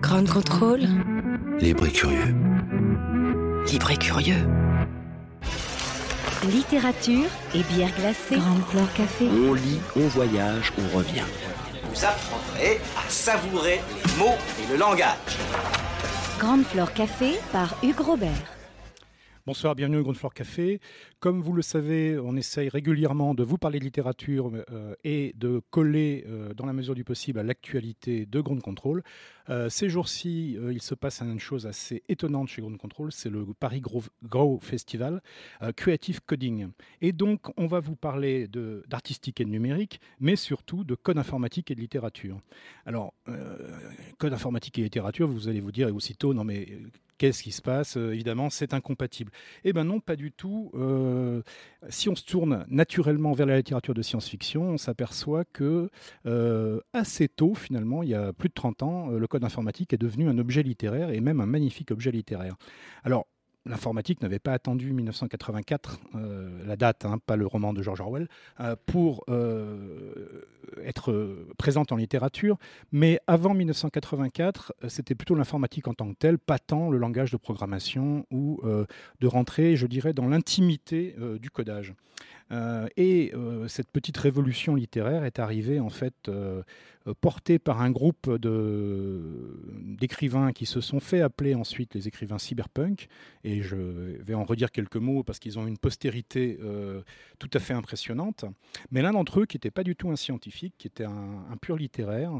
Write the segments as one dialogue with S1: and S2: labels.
S1: Grand contrôle.
S2: Libre et curieux.
S1: Libre et curieux.
S3: Littérature et bière glacée. Grande Flore Café.
S2: On lit, on voyage, on revient.
S4: Vous apprendrez à savourer les mots et le langage.
S3: Grande Flore Café par Hugues Robert.
S5: Bonsoir, bienvenue au Grand Floor Café. Comme vous le savez, on essaye régulièrement de vous parler de littérature euh, et de coller, euh, dans la mesure du possible, à l'actualité de Ground Control. Euh, ces jours-ci, il se passe une chose assez étonnante chez Ground Control, c'est le Paris Grow, Grow Festival, Creative Coding. Et donc, on va vous parler d'artistique et de numérique, mais surtout de code informatique et de littérature. Alors, code informatique et littérature, vous allez vous dire aussitôt, non mais qu'est-ce qui se passe Euh, Évidemment, c'est incompatible. Eh bien non, pas du tout. Euh, si on se tourne naturellement vers la littérature de science-fiction, on s'aperçoit que euh, assez tôt, finalement, il y a plus de 30 ans, le code informatique est devenu un objet littéraire et même un magnifique objet littéraire. Alors, L'informatique n'avait pas attendu 1984, euh, la date, hein, pas le roman de George Orwell, euh, pour euh, être présente en littérature. Mais avant 1984, euh, c'était plutôt l'informatique en tant que telle, pas tant le langage de programmation ou de rentrer, je dirais, dans l'intimité du codage. Et cette petite révolution littéraire est arrivée en fait portée par un groupe d'écrivains qui se sont fait appeler ensuite les écrivains cyberpunk. Je vais en redire quelques mots parce qu'ils ont une postérité euh, tout à fait impressionnante. Mais l'un d'entre eux, qui n'était pas du tout un scientifique, qui était un, pur littéraire,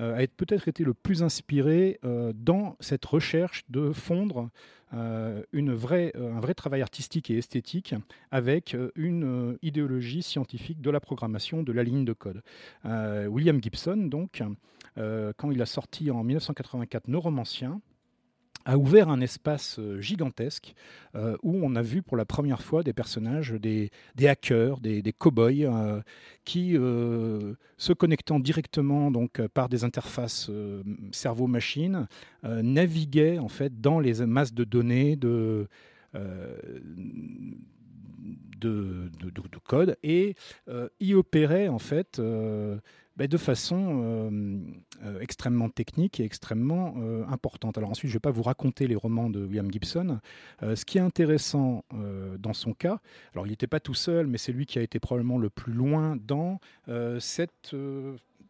S5: euh, a peut-être été le plus inspiré euh, dans cette recherche de fondre un vrai travail artistique et esthétique avec une idéologie scientifique de la programmation de la ligne de code. William Gibson, donc, quand il a sorti en 1984 Nos romanciens, a ouvert un espace euh, gigantesque euh, où on a vu pour la première fois des personnages, des, hackers, des, cow-boys euh, qui, se connectant directement donc, par des interfaces cerveau-machine, naviguaient en fait dans les masses de données de, de, de- de- de code et y opéraient en fait ben, de façon euh, euh, extrêmement technique et extrêmement euh, importante. Alors ensuite, je ne vais pas vous raconter les romans de William Gibson. Ce qui est intéressant dans son cas, alors il n'était pas tout seul, mais c'est lui qui a été probablement le plus loin dans cette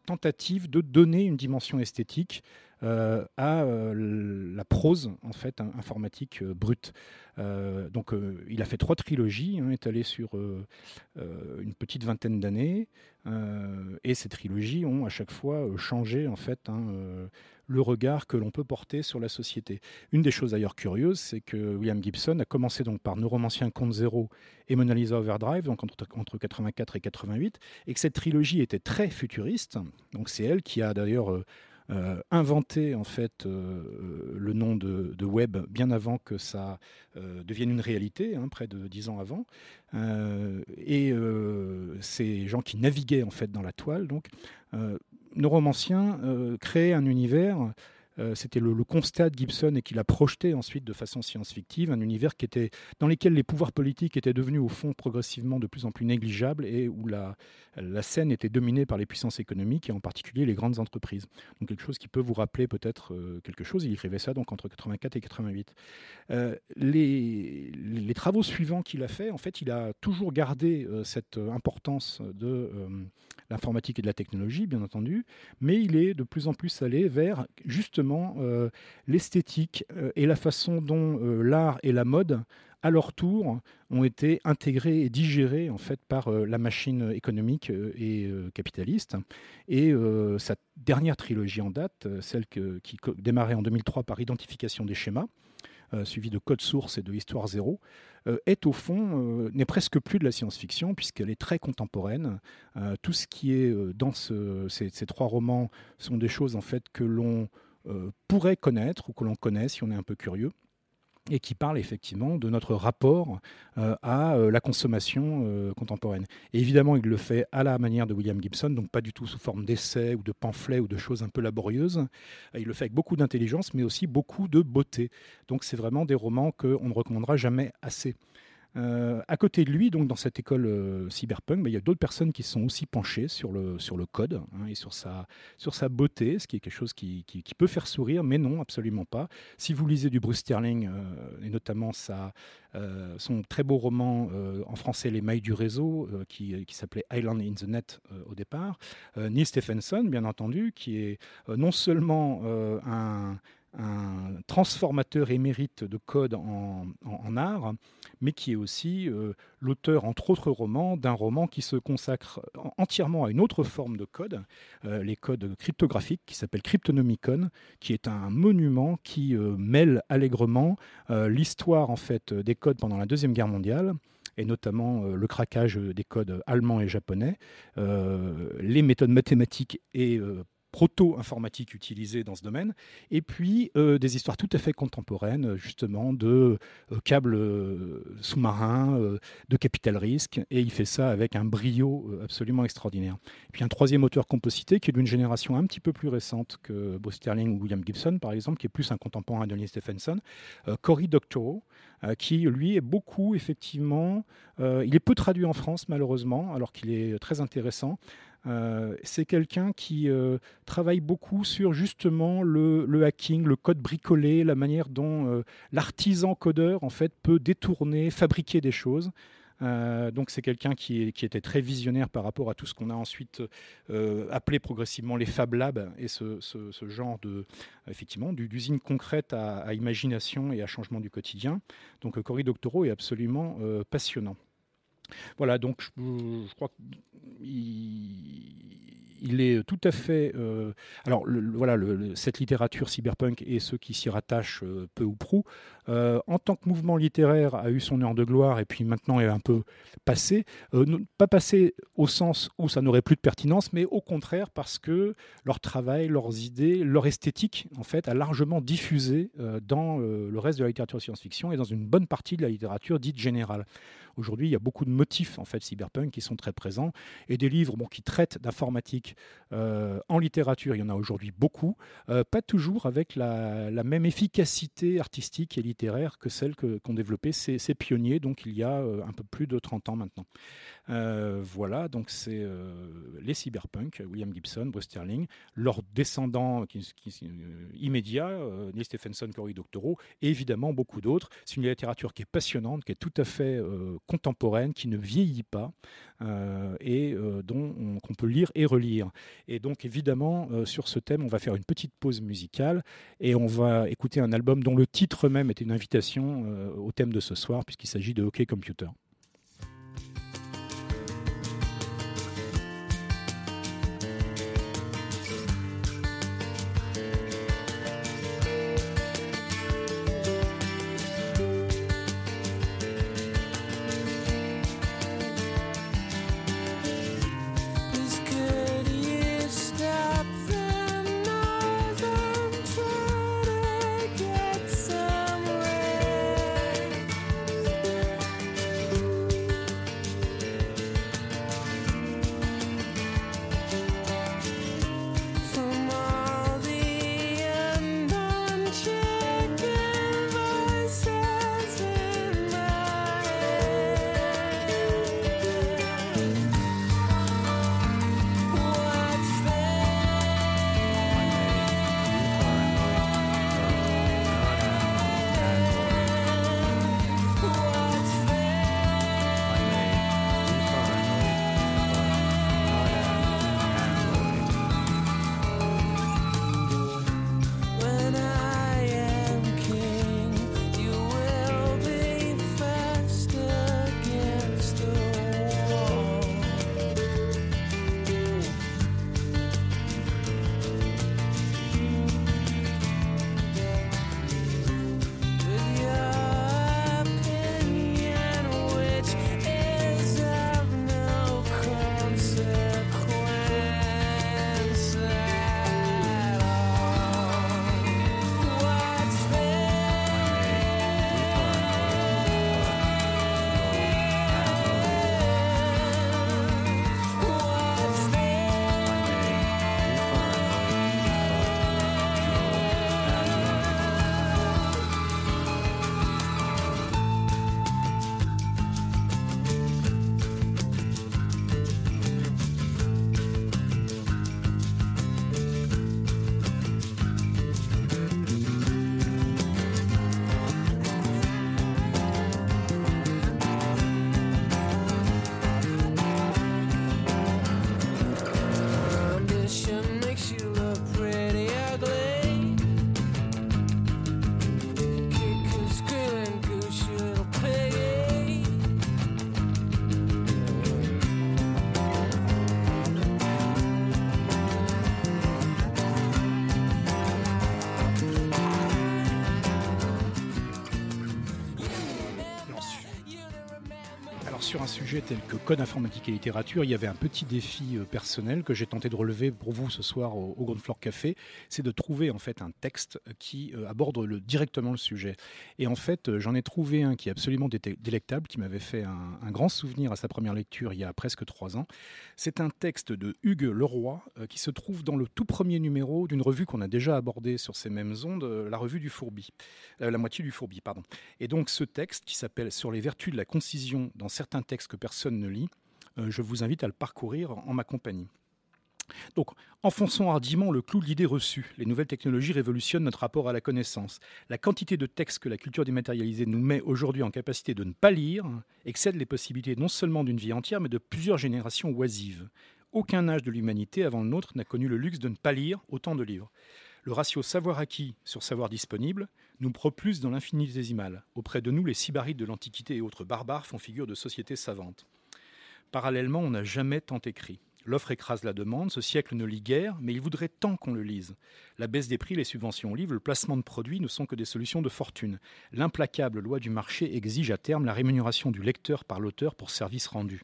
S5: tentative de donner une dimension esthétique euh, à euh, la prose en fait in- informatique euh, brute. Donc il a fait trois trilogies, hein, étalées sur euh, euh, une petite vingtaine d'années, et ces trilogies ont à chaque fois changé en fait hein, le regard que l'on peut porter sur la société. Une des choses d'ailleurs curieuses, c'est que William Gibson a commencé donc par Neuromancien Compte Zéro et Mona Lisa Overdrive, donc entre, entre 84 et 88, et que cette trilogie était très futuriste. Donc c'est elle qui a d'ailleurs euh, euh, inventé en fait euh, le nom de, web bien avant que ça devienne une réalité, hein, près de dix ans avant. Et ces gens qui naviguaient en fait dans la toile, donc Neuromancien euh, créait un univers. euh, C'était le, constat de Gibson et qu'il a projeté ensuite de façon science-fictive, un univers qui était dans lequel les pouvoirs politiques étaient devenus au fond progressivement de plus en plus négligeables et où la, la scène était dominée par les puissances économiques et en particulier les grandes entreprises. Donc quelque chose qui peut vous rappeler peut-être euh, quelque chose. Il écrivait ça donc entre 84 et 88. Euh, les, travaux suivants qu'il a fait, en fait, il a toujours gardé cette importance de l'informatique et de la technologie, bien entendu, mais il est de plus en plus allé vers justement euh, l'esthétique euh, et la façon dont euh, l'art et la mode à leur tour, ont été intégrés et digérés en fait par la machine économique et capitaliste. Et sa dernière trilogie en date, celle qui démarrait en 2003 par identification des schémas, suivi de Code Source et de Histoire Zéro, est au fond, n'est presque plus de la science-fiction, puisqu'elle est très contemporaine. tout ce qui est dans ces, ces, trois romans sont des choses en fait que l'on pourrait connaître ou que l'on connaît si on est un peu curieux et qui parle effectivement de notre rapport euh, à euh, la consommation euh, contemporaine. Et évidemment, il le fait à la manière de William Gibson, donc pas du tout sous forme d'essais ou de pamphlets ou de choses un peu laborieuses. Il le fait avec beaucoup d'intelligence, mais aussi beaucoup de beauté. Donc c'est vraiment des romans qu'on ne recommandera jamais assez. Euh, à côté de lui, donc dans cette école euh, cyberpunk, bah, il y a d'autres personnes qui sont aussi penchées sur le, sur le code hein, et sur sa, sur sa beauté, ce qui est quelque chose qui, qui, peut faire sourire, mais non, absolument pas. Si vous lisez du Bruce Sterling, euh, et notamment sa, son très beau roman en français Les mailles du réseau, qui, qui s'appelait Island in the Net au départ, Neil Stephenson, bien entendu, qui est non seulement un un transformateur émérite de code en, art, mais qui est aussi euh, l'auteur, entre autres romans, d'un roman qui se consacre entièrement à une autre forme de code, euh, les codes cryptographiques, qui s'appelle Cryptonomicon, qui est un monument qui euh, mêle allègrement l'histoire en fait des codes pendant la Deuxième Guerre mondiale et notamment le craquage des codes allemands et japonais, les méthodes mathématiques et proto-informatique utilisée dans ce domaine, et puis euh, des histoires tout à fait contemporaines, justement, de euh, câbles euh, sous-marins, de capital risque, et il fait ça avec un brio absolument extraordinaire. Et puis un troisième auteur composité qui est d'une génération un petit peu plus récente que Bruce Sterling ou William Gibson, par exemple, qui est plus un contemporain de Stephenson, Cory Doctorow, qui lui est beaucoup effectivement, il est peu traduit en France malheureusement, alors qu'il est très intéressant. Euh, c'est quelqu'un qui euh, travaille beaucoup sur justement le, hacking, le code bricolé, la manière dont euh, l'artisan codeur en fait peut détourner, fabriquer des choses. donc c'est quelqu'un qui, était très visionnaire par rapport à tout ce qu'on a ensuite appelé progressivement les Fab Labs et ce, genre de effectivement d'usine concrète à, imagination et à changement du quotidien. Donc Cory Doctorow est absolument passionnant. Voilà, donc je, crois qu'il est tout à fait. Euh, alors, voilà, cette littérature cyberpunk et ceux qui s'y rattachent euh, peu ou prou, euh, en tant que mouvement littéraire, a eu son heure de gloire et puis maintenant est un peu passé. pas passé au sens où ça n'aurait plus de pertinence, mais au contraire parce que leur travail, leurs idées, leur esthétique, en fait, a largement diffusé dans le reste de la littérature science-fiction et dans une bonne partie de la littérature dite générale. Aujourd'hui, il y a beaucoup de motifs en fait cyberpunk qui sont très présents et des livres qui traitent d'informatique euh, en littérature. Il y en a aujourd'hui beaucoup, euh, pas toujours avec la, même efficacité artistique et littéraire que celle qu'ont développée ces, ces, pionniers, donc il y a euh, un peu plus de 30 ans maintenant. Voilà, donc c'est les cyberpunk, William Gibson, Bruce Sterling, leurs descendants qui, immédiats, Neil Stephenson, Cory Doctorow, et évidemment beaucoup d'autres. C'est une littérature qui est passionnante, qui est tout à fait contemporaine, qui ne vieillit pas euh, et euh, dont qu'on peut lire et relire. Et donc évidemment, euh, sur ce thème, on va faire une petite pause musicale et on va écouter un album dont le titre même était une invitation au thème de ce soir, puisqu'il s'agit de Hockey Computer. Sur un sujet tel que code informatique et littérature, il y avait un petit défi euh, personnel que j'ai tenté de relever pour vous ce soir au, Ground Floor Café, c'est de trouver en fait un texte qui euh, aborde directement le sujet. Et en fait, euh, j'en ai trouvé un qui est absolument délectable, qui m'avait fait un, un, grand souvenir à sa première lecture il y a presque trois ans. C'est un texte de Hugues Leroy qui se trouve dans le tout premier numéro d'une revue qu'on a déjà abordée sur ces mêmes ondes, la revue du Fourbi, la moitié du Fourbi, pardon. Et donc ce texte qui s'appelle Sur les vertus de la concision dans certains un texte que personne ne lit, euh, je vous invite à le parcourir en ma compagnie. Donc, enfonçons hardiment le clou de l'idée reçue. Les nouvelles technologies révolutionnent notre rapport à la connaissance. La quantité de textes que la culture dématérialisée nous met aujourd'hui en capacité de ne pas lire excède les possibilités non seulement d'une vie entière, mais de plusieurs générations oisives. Aucun âge de l'humanité avant le nôtre n'a connu le luxe de ne pas lire autant de livres. Le ratio savoir acquis sur savoir disponible nous propulse dans l'infinitésimal. Auprès de nous, les sybarites de l'Antiquité et autres barbares font figure de sociétés savantes. Parallèlement, on n'a jamais tant écrit. L'offre écrase la demande, ce siècle ne lit guère, mais il voudrait tant qu'on le lise. La baisse des prix, les subventions aux livres, le placement de produits ne sont que des solutions de fortune. L'implacable loi du marché exige à terme la rémunération du lecteur par l'auteur pour service rendu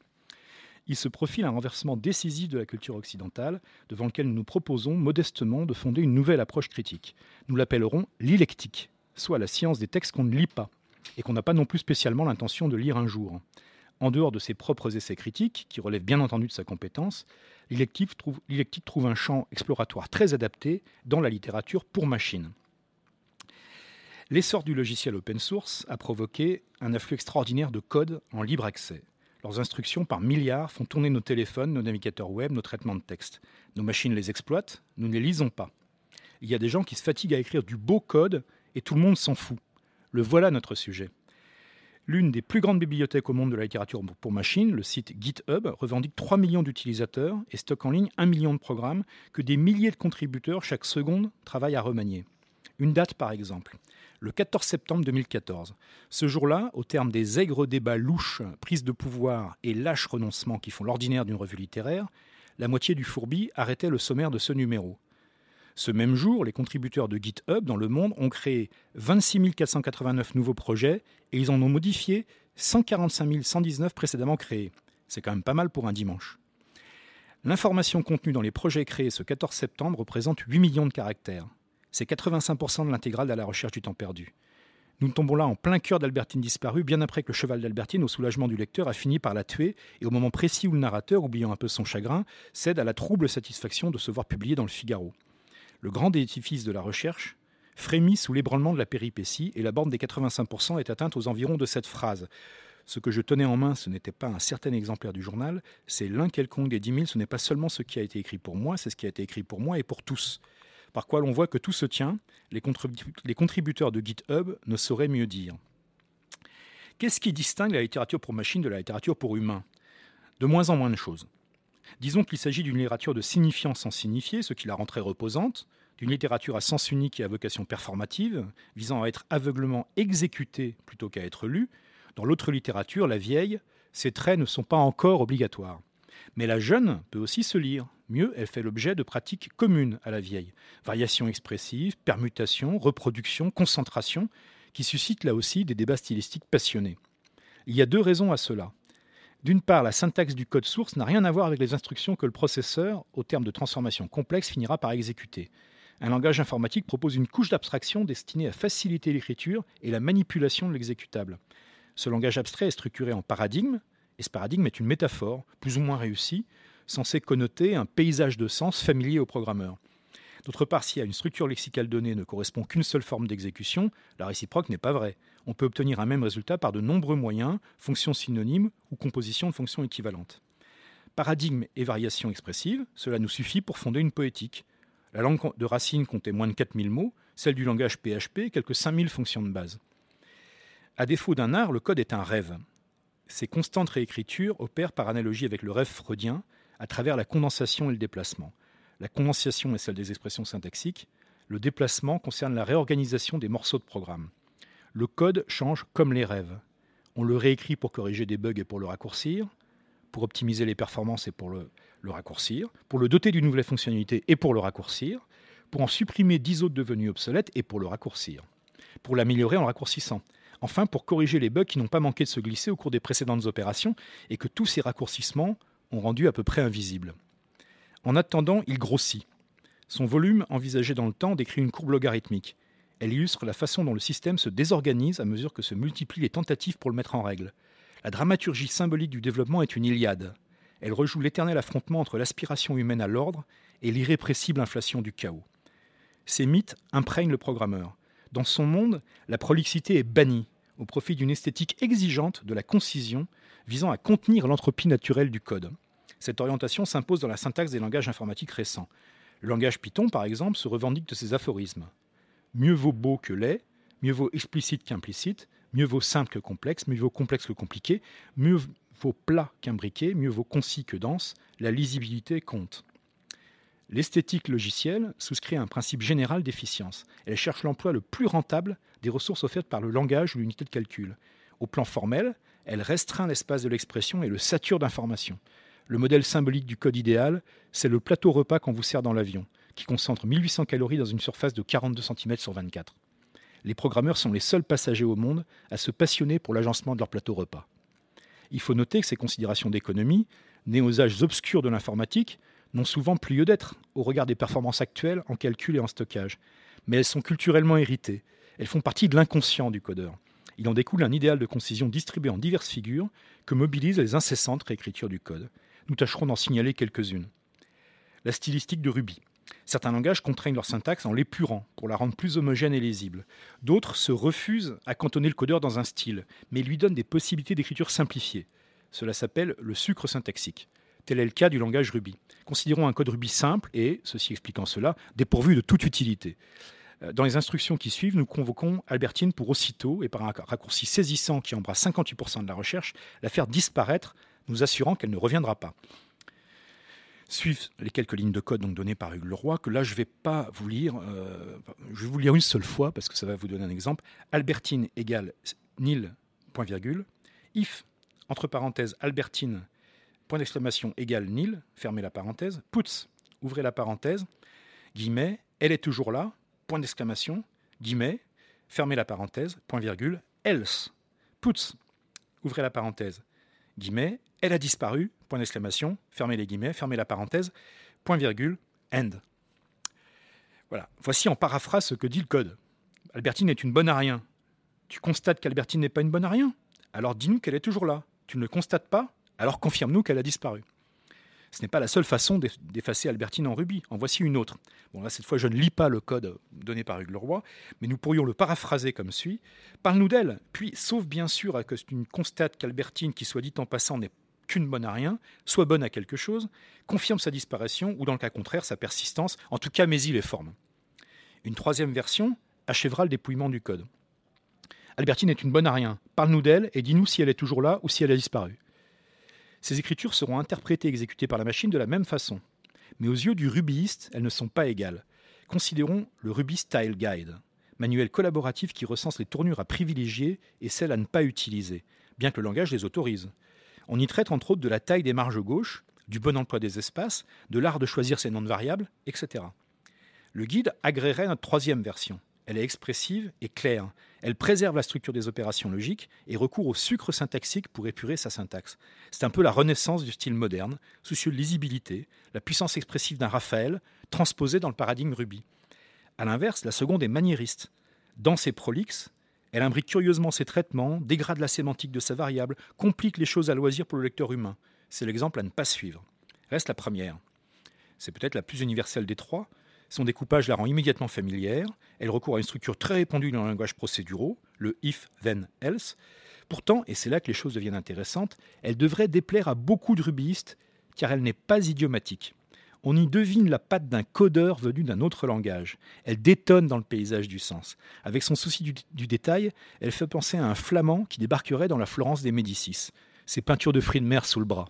S5: il se profile un renversement décisif de la culture occidentale, devant lequel nous nous proposons modestement de fonder une nouvelle approche critique. Nous l'appellerons l'électique, soit la science des textes qu'on ne lit pas, et qu'on n'a pas non plus spécialement l'intention de lire un jour. En dehors de ses propres essais critiques, qui relèvent bien entendu de sa compétence, l'électique trouve, un champ exploratoire très adapté dans la littérature pour machine. L'essor du logiciel open source a provoqué un afflux extraordinaire de code en libre accès. Leurs instructions par milliards font tourner nos téléphones, nos navigateurs web, nos traitements de texte. Nos machines les exploitent, nous ne les lisons pas. Il y a des gens qui se fatiguent à écrire du beau code et tout le monde s'en fout. Le voilà notre sujet. L'une des plus grandes bibliothèques au monde de la littérature pour machines, le site GitHub, revendique 3 millions d'utilisateurs et stocke en ligne 1 million de programmes que des milliers de contributeurs chaque seconde travaillent à remanier. Une date par exemple le 14 septembre 2014. Ce jour-là, au terme des aigres débats louches, prises de pouvoir et lâches renoncements qui font l'ordinaire d'une revue littéraire, la moitié du fourbi arrêtait le sommaire de ce numéro. Ce même jour, les contributeurs de GitHub dans le monde ont créé 26 489 nouveaux projets et ils en ont modifié 145 119 précédemment créés. C'est quand même pas mal pour un dimanche. L'information contenue dans les projets créés ce 14 septembre représente 8 millions de caractères c'est 85% de l'intégrale de la recherche du temps perdu. Nous tombons là en plein cœur d'Albertine disparue, bien après que le cheval d'Albertine, au soulagement du lecteur, a fini par la tuer, et au moment précis où le narrateur, oubliant un peu son chagrin, cède à la trouble satisfaction de se voir publié dans le Figaro. Le grand édifice de la recherche frémit sous l'ébranlement de la péripétie, et la borne des 85% est atteinte aux environs de cette phrase. Ce que je tenais en main, ce n'était pas un certain exemplaire du journal, c'est l'un quelconque des 10 000, ce n'est pas seulement ce qui a été écrit pour moi, c'est ce qui a été écrit pour moi et pour tous par quoi l'on voit que tout se tient, les, contributeurs de GitHub ne sauraient mieux dire. Qu'est-ce qui distingue la littérature pour machine de la littérature pour humain? De moins en moins de choses. Disons qu'il s'agit d'une littérature de signifiant sans signifier, ce qui la rend très reposante, d'une littérature à sens unique et à vocation performative, visant à être aveuglement exécutée plutôt qu'à être lue. Dans l'autre littérature, la vieille, ces traits ne sont pas encore obligatoires. Mais la jeune peut aussi se lire, Mieux, elle fait l'objet de pratiques communes à la vieille. Variations expressives, permutations, reproduction, concentration, qui suscitent là aussi des débats stylistiques passionnés. Il y a deux raisons à cela. D'une part, la syntaxe du code source n'a rien à voir avec les instructions que le processeur, au terme de transformations complexes, finira par exécuter. Un langage informatique propose une couche d'abstraction destinée à faciliter l'écriture et la manipulation de l'exécutable. Ce langage abstrait est structuré en paradigme, et ce paradigme est une métaphore, plus ou moins réussie, censé connoter un paysage de sens familier au programmeur. D'autre part, si à une structure lexicale donnée ne correspond qu'une seule forme d'exécution, la réciproque n'est pas vraie. On peut obtenir un même résultat par de nombreux moyens, fonctions synonymes ou compositions de fonctions équivalentes. Paradigme et variation expressive, cela nous suffit pour fonder une poétique. La langue de Racine comptait moins de 4000 mots, celle du langage PHP quelques 5000 fonctions de base. À défaut d'un art, le code est un rêve. Ces constantes réécritures opèrent par analogie avec le rêve freudien, à travers la condensation et le déplacement. La connonciation est celle des expressions syntaxiques. Le déplacement concerne la réorganisation des morceaux de programme. Le code change comme les rêves. On le réécrit pour corriger des bugs et pour le raccourcir, pour optimiser les performances et pour le, raccourcir, pour le doter d'une nouvelle fonctionnalité et pour le raccourcir, pour en supprimer 10 autres devenus obsolètes et pour le raccourcir, pour l'améliorer en raccourcissant, enfin pour corriger les bugs qui n'ont pas manqué de se glisser au cours des précédentes opérations et que tous ces raccourcissements ont rendu à peu près invisibles. En attendant, il grossit. Son volume, envisagé dans le temps, décrit une courbe logarithmique. Elle illustre la façon dont le système se désorganise à mesure que se multiplient les tentatives pour le mettre en règle. La dramaturgie symbolique du développement est une Iliade. Elle rejoue l'éternel affrontement entre l'aspiration humaine à l'ordre et l'irrépressible inflation du chaos. Ces mythes imprègnent le programmeur. Dans son monde, la prolixité est bannie au profit d'une esthétique exigeante de la concision visant à contenir l'entropie naturelle du code. Cette orientation s'impose dans la syntaxe des langages informatiques récents. Le langage Python, par exemple, se revendique de ses aphorismes. Mieux vaut beau que laid, mieux vaut explicite qu'implicite, mieux vaut simple que complexe, mieux vaut complexe que compliqué, mieux vaut plat qu'imbriqué, mieux vaut concis que dense, la lisibilité compte. L'esthétique logicielle souscrit à un principe général d'efficience. Elle cherche l'emploi le plus rentable des ressources offertes par le langage ou l'unité de calcul. Au plan formel, elle restreint l'espace de l'expression et le sature d'informations. Le modèle symbolique du code idéal, c'est le plateau repas qu'on vous sert dans l'avion, qui concentre 1800 calories dans une surface de 42 cm sur 24. Les programmeurs sont les seuls passagers au monde à se passionner pour l'agencement de leur plateau repas. Il faut noter que ces considérations d'économie, nées aux âges obscurs de l'informatique, n'ont souvent plus lieu d'être au regard des performances actuelles en calcul et en stockage. Mais elles sont culturellement héritées. Elles font partie de l'inconscient du codeur. Il en découle un idéal de concision distribué en diverses figures que mobilisent les incessantes réécritures du code. Nous tâcherons d'en signaler quelques-unes. La stylistique de Ruby. Certains langages contraignent leur syntaxe en l'épurant pour la rendre plus homogène et lisible. D'autres se refusent à cantonner le codeur dans un style, mais lui donnent des possibilités d'écriture simplifiées. Cela s'appelle le sucre syntaxique. Tel est le cas du langage Ruby. Considérons un code Ruby simple et, ceci expliquant cela, dépourvu de toute utilité. Euh, dans les instructions qui suivent, nous convoquons Albertine pour aussitôt, et par un raccourci saisissant qui embrasse 58% de la recherche, la faire disparaître, nous assurant qu'elle ne reviendra pas. Suivent les quelques lignes de code donc données par Hugues Leroy, que là je ne vais pas vous lire, euh, je vais vous lire une seule fois parce que ça va vous donner un exemple. Albertine égale nil, point virgule, if, entre parenthèses, Albertine, point d'exclamation égale nil, fermez la parenthèse, puts, ouvrez la parenthèse, guillemets, elle est toujours là, point d'exclamation, guillemets, fermez la parenthèse, point virgule, else, puts, ouvrez la parenthèse, guillemets, elle a disparu, point d'exclamation, fermez les guillemets, fermez la parenthèse, point virgule, end. Voilà, voici en paraphrase ce que dit le code. Albertine est une bonne à rien. Tu constates qu'Albertine n'est pas une bonne à rien? Alors dis-nous qu'elle est toujours là. Tu ne le constates pas? Alors confirme-nous qu'elle a disparu. Ce n'est pas la seule façon d'effacer Albertine en Ruby. En voici une autre. Bon, là, cette fois, je ne lis pas le code donné par Hugues Leroy, mais nous pourrions le paraphraser comme suit. Parle-nous d'elle, puis, sauf bien sûr à que tu constates qu'Albertine, qui soit dit en passant, n'est qu'une bonne à rien, soit bonne à quelque chose, confirme sa disparition ou, dans le cas contraire, sa persistance, en tout cas, mais-y les formes. Une troisième version achèvera le dépouillement du code. Albertine est une bonne à rien. Parle-nous d'elle et dis-nous si elle est toujours là ou si elle a disparu. Ces écritures seront interprétées et exécutées par la machine de la même façon. Mais aux yeux du rubyiste, elles ne sont pas égales. Considérons le Ruby Style Guide, manuel collaboratif qui recense les tournures à privilégier et celles à ne pas utiliser, bien que le langage les autorise. On y traite entre autres de la taille des marges gauches, du bon emploi des espaces, de l'art de choisir ses noms de variables, etc. Le guide agréerait notre troisième version, elle est expressive et claire. Elle préserve la structure des opérations logiques et recourt au sucre syntaxique pour épurer sa syntaxe. C'est un peu la renaissance du style moderne, soucieux de lisibilité, la puissance expressive d'un Raphaël transposée dans le paradigme Ruby. A l'inverse, la seconde est maniériste. Dans ses prolixes, elle imbrique curieusement ses traitements, dégrade la sémantique de sa variable, complique les choses à loisir pour le lecteur humain. C'est l'exemple à ne pas suivre. Reste la première. C'est peut-être la plus universelle des trois, son découpage la rend immédiatement familière. Elle recourt à une structure très répandue dans le langage procéduraux, le if, then, else. Pourtant, et c'est là que les choses deviennent intéressantes, elle devrait déplaire à beaucoup de rubistes car elle n'est pas idiomatique. On y devine la patte d'un codeur venu d'un autre langage. Elle détonne dans le paysage du sens. Avec son souci du, détail, elle fait penser à un flamand qui débarquerait dans la Florence des Médicis, ses peintures de fruits de mer sous le bras.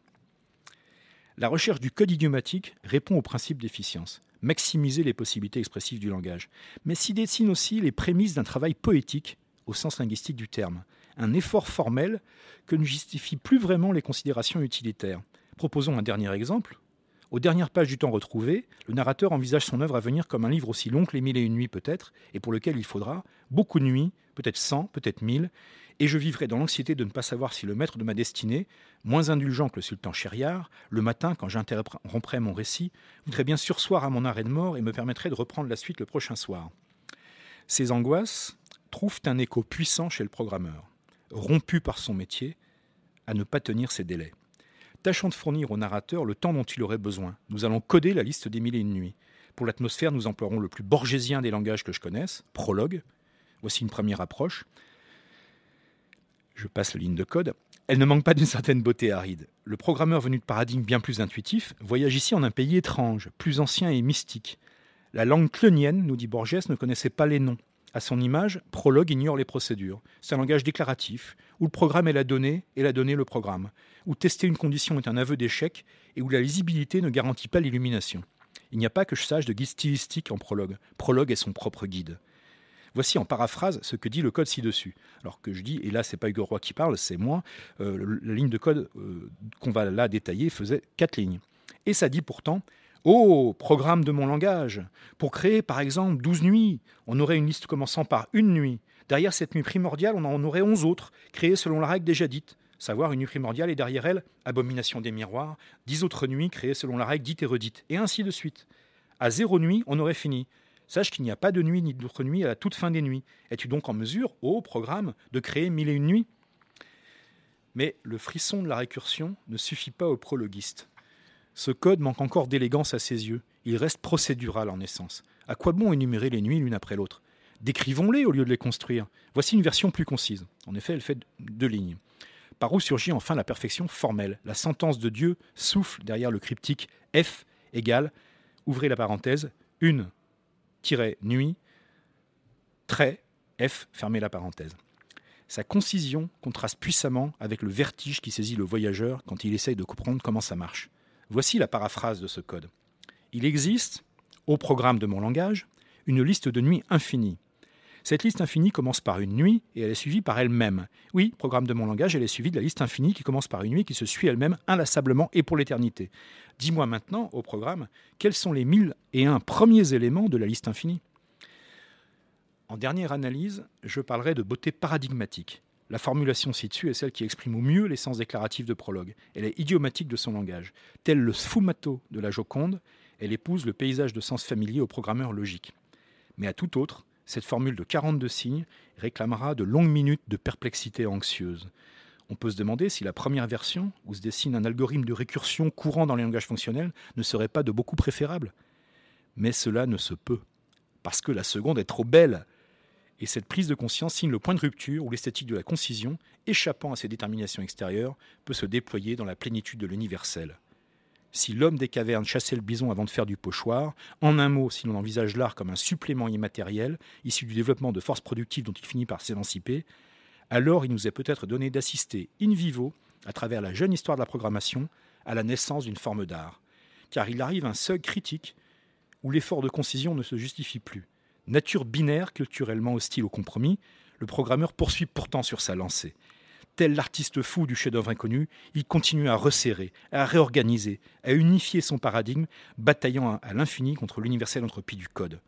S5: La recherche du code idiomatique répond au principe d'efficience, maximiser les possibilités expressives du langage, mais s'y dessine aussi les prémices d'un travail poétique au sens linguistique du terme, un effort formel que ne justifient plus vraiment les considérations utilitaires. Proposons un dernier exemple. Aux dernières pages du temps retrouvé, le narrateur envisage son œuvre à venir comme un livre aussi long que les mille et une nuits peut-être, et pour lequel il faudra beaucoup de nuits, peut-être cent, peut-être mille, et je vivrai dans l'anxiété de ne pas savoir si le maître de ma destinée, moins indulgent que le sultan Shériar, le matin, quand j'interromprai mon récit, voudrait bien sursoir à mon arrêt de mort et me permettrait de reprendre la suite le prochain soir. Ces angoisses trouvent un écho puissant chez le programmeur, rompu par son métier, à ne pas tenir ses délais. Tâchons de fournir au narrateur le temps dont il aurait besoin. Nous allons coder la liste des mille et une nuits. Pour l'atmosphère, nous emploierons le plus borgésien des langages que je connaisse, prologue. Voici une première approche je passe la ligne de code, elle ne manque pas d'une certaine beauté aride. Le programmeur venu de paradigmes bien plus intuitifs voyage ici en un pays étrange, plus ancien et mystique. La langue clunienne, nous dit Borges, ne connaissait pas les noms. À son image, Prologue ignore les procédures. C'est un langage déclaratif, où le programme est la donnée et la donnée le programme, où tester une condition est un aveu d'échec et où la lisibilité ne garantit pas l'illumination. Il n'y a pas que je sache de guide stylistique en Prologue. Prologue est son propre guide. Voici en paraphrase ce que dit le code ci-dessus. Alors que je dis, et là c'est pas Hugo Roy qui parle, c'est moi, euh, la ligne de code euh, qu'on va là détailler faisait quatre lignes. Et ça dit pourtant, Oh, programme de mon langage. Pour créer par exemple 12 nuits, on aurait une liste commençant par une nuit. Derrière cette nuit primordiale, on en aurait 11 autres, créées selon la règle déjà dite. Savoir une nuit primordiale et derrière elle, abomination des miroirs, 10 autres nuits créées selon la règle dite et redite, et ainsi de suite. À zéro nuit, on aurait fini. Sache qu'il n'y a pas de nuit ni d'autre nuit à la toute fin des nuits. Es-tu donc en mesure, au programme, de créer mille et une nuits? Mais le frisson de la récursion ne suffit pas au prologuiste. Ce code manque encore d'élégance à ses yeux. Il reste procédural en essence. À quoi bon énumérer les nuits l'une après l'autre? Décrivons-les au lieu de les construire. Voici une version plus concise. En effet, elle fait deux lignes. Par où surgit enfin la perfection formelle? La sentence de Dieu souffle derrière le cryptique F égale, ouvrez la parenthèse, une nuit, trait, F, fermez la parenthèse. Sa concision contraste puissamment avec le vertige qui saisit le voyageur quand il essaye de comprendre comment ça marche. Voici la paraphrase de ce code. Il existe, au programme de mon langage, une liste de nuits infinie. Cette liste infinie commence par une nuit et elle est suivie par elle-même. Oui, programme de mon langage, elle est suivie de la liste infinie qui commence par une nuit qui se suit elle-même inlassablement et pour l'éternité. Dis-moi maintenant, au programme, quels sont les mille et un premiers éléments de la liste infinie? En dernière analyse, je parlerai de beauté paradigmatique. La formulation ci-dessus est celle qui exprime au mieux l'essence déclarative de prologue. Elle est idiomatique de son langage. Tel le sfumato de la Joconde, elle épouse le paysage de sens familier au programmeur logique. Mais à tout autre, cette formule de 42 signes réclamera de longues minutes de perplexité anxieuse. On peut se demander si la première version, où se dessine un algorithme de récursion courant dans les langages fonctionnels, ne serait pas de beaucoup préférable. Mais cela ne se peut, parce que la seconde est trop belle. Et cette prise de conscience signe le point de rupture où l'esthétique de la concision, échappant à ses déterminations extérieures, peut se déployer dans la plénitude de l'universel si l'homme des cavernes chassait le bison avant de faire du pochoir, en un mot, si l'on envisage l'art comme un supplément immatériel, issu du développement de forces productives dont il finit par s'émanciper, alors il nous est peut-être donné d'assister in vivo, à travers la jeune histoire de la programmation, à la naissance d'une forme d'art. Car il arrive un seuil critique où l'effort de concision ne se justifie plus. Nature binaire, culturellement hostile au compromis, le programmeur poursuit pourtant sur sa lancée. Tel l'artiste fou du chef-d'œuvre inconnu, il continue à resserrer, à réorganiser, à unifier son paradigme, bataillant à l'infini contre l'universelle entropie du code.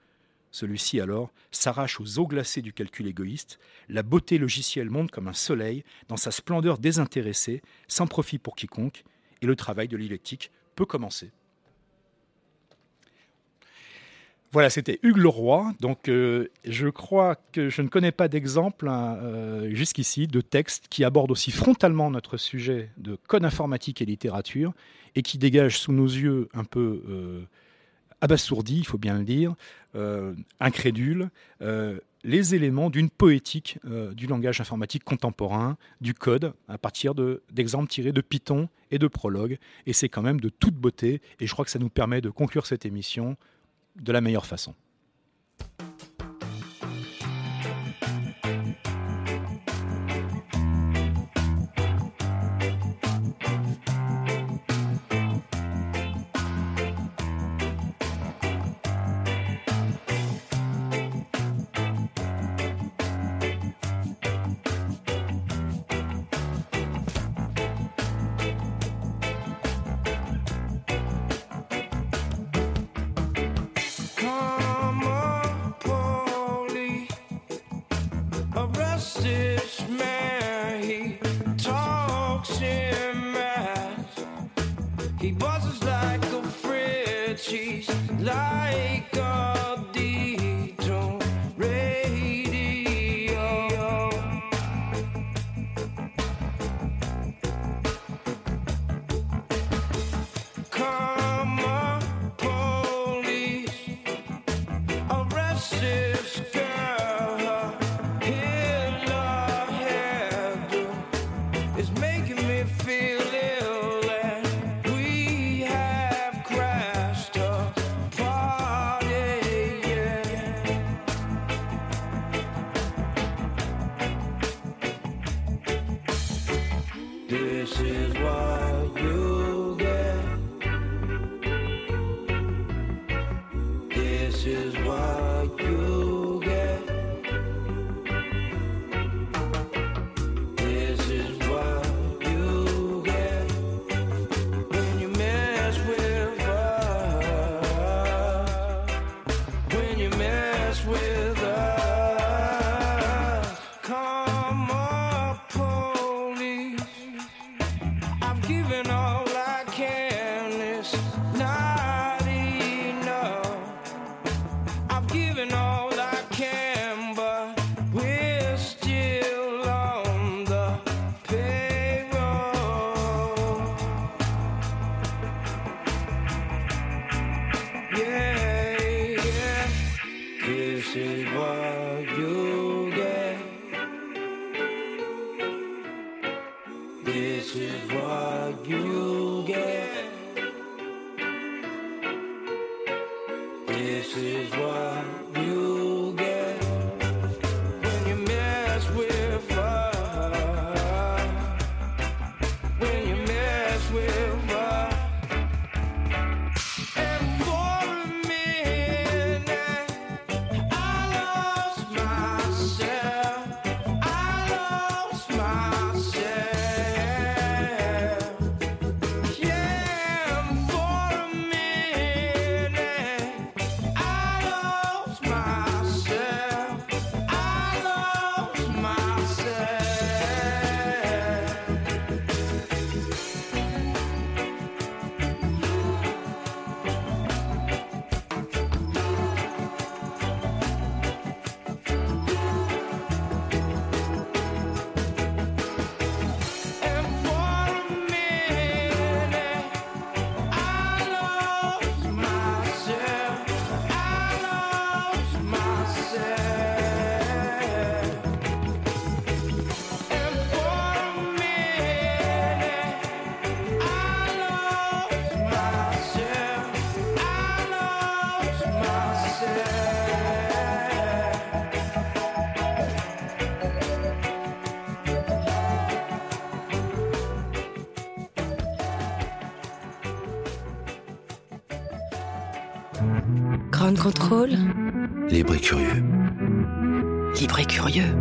S5: Celui-ci alors s'arrache aux eaux glacées du calcul égoïste, la beauté logicielle monte comme un soleil dans sa splendeur désintéressée, sans profit pour quiconque, et le travail de l'électique peut commencer. Voilà, c'était Hugues Leroy. Donc, euh, je crois que je ne connais pas d'exemple hein, euh, jusqu'ici de texte qui aborde aussi frontalement notre sujet de code informatique et littérature et qui dégage sous nos yeux un peu euh, abasourdi, il faut bien le dire, incrédule, les éléments d'une poétique du langage informatique contemporain, du code, à partir d'exemples tirés de Python et de Prologue. Et c'est quand même de toute beauté. Et je crois que ça nous permet de conclure cette émission de la meilleure façon.
S1: Grand contrôle.
S2: Libre et curieux.
S1: Libre et curieux.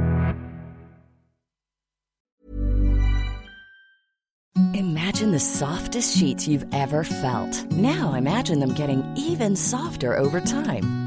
S3: Imagine the softest sheets you've ever felt. Now imagine them getting even softer over time.